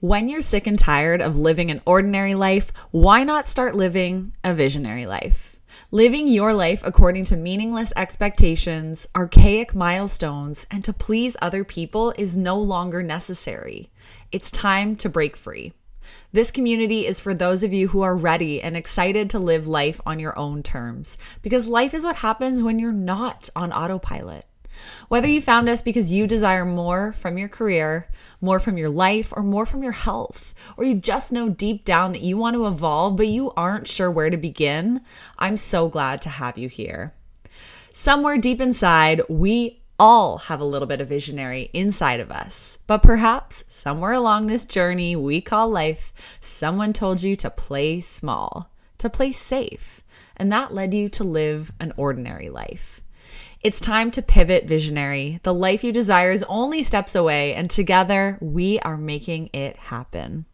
When you're sick and tired of living an ordinary life, why not start living a visionary life? Living your life according to meaningless expectations, archaic milestones, and to please other people is no longer necessary. It's time to break free. This community is for those of you who are ready and excited to live life on your own terms, because life is what happens when you're not on autopilot. Whether you found us because you desire more from your career, more from your life, or more from your health, or you just know deep down that you want to evolve but you aren't sure where to begin, I'm so glad to have you here. Somewhere deep inside, we all have a little bit of visionary inside of us. But perhaps somewhere along this journey we call life, someone told you to play small, to play safe, and that led you to live an ordinary life. It's time to pivot, visionary. The life you desire is only steps away, and together we are making it happen.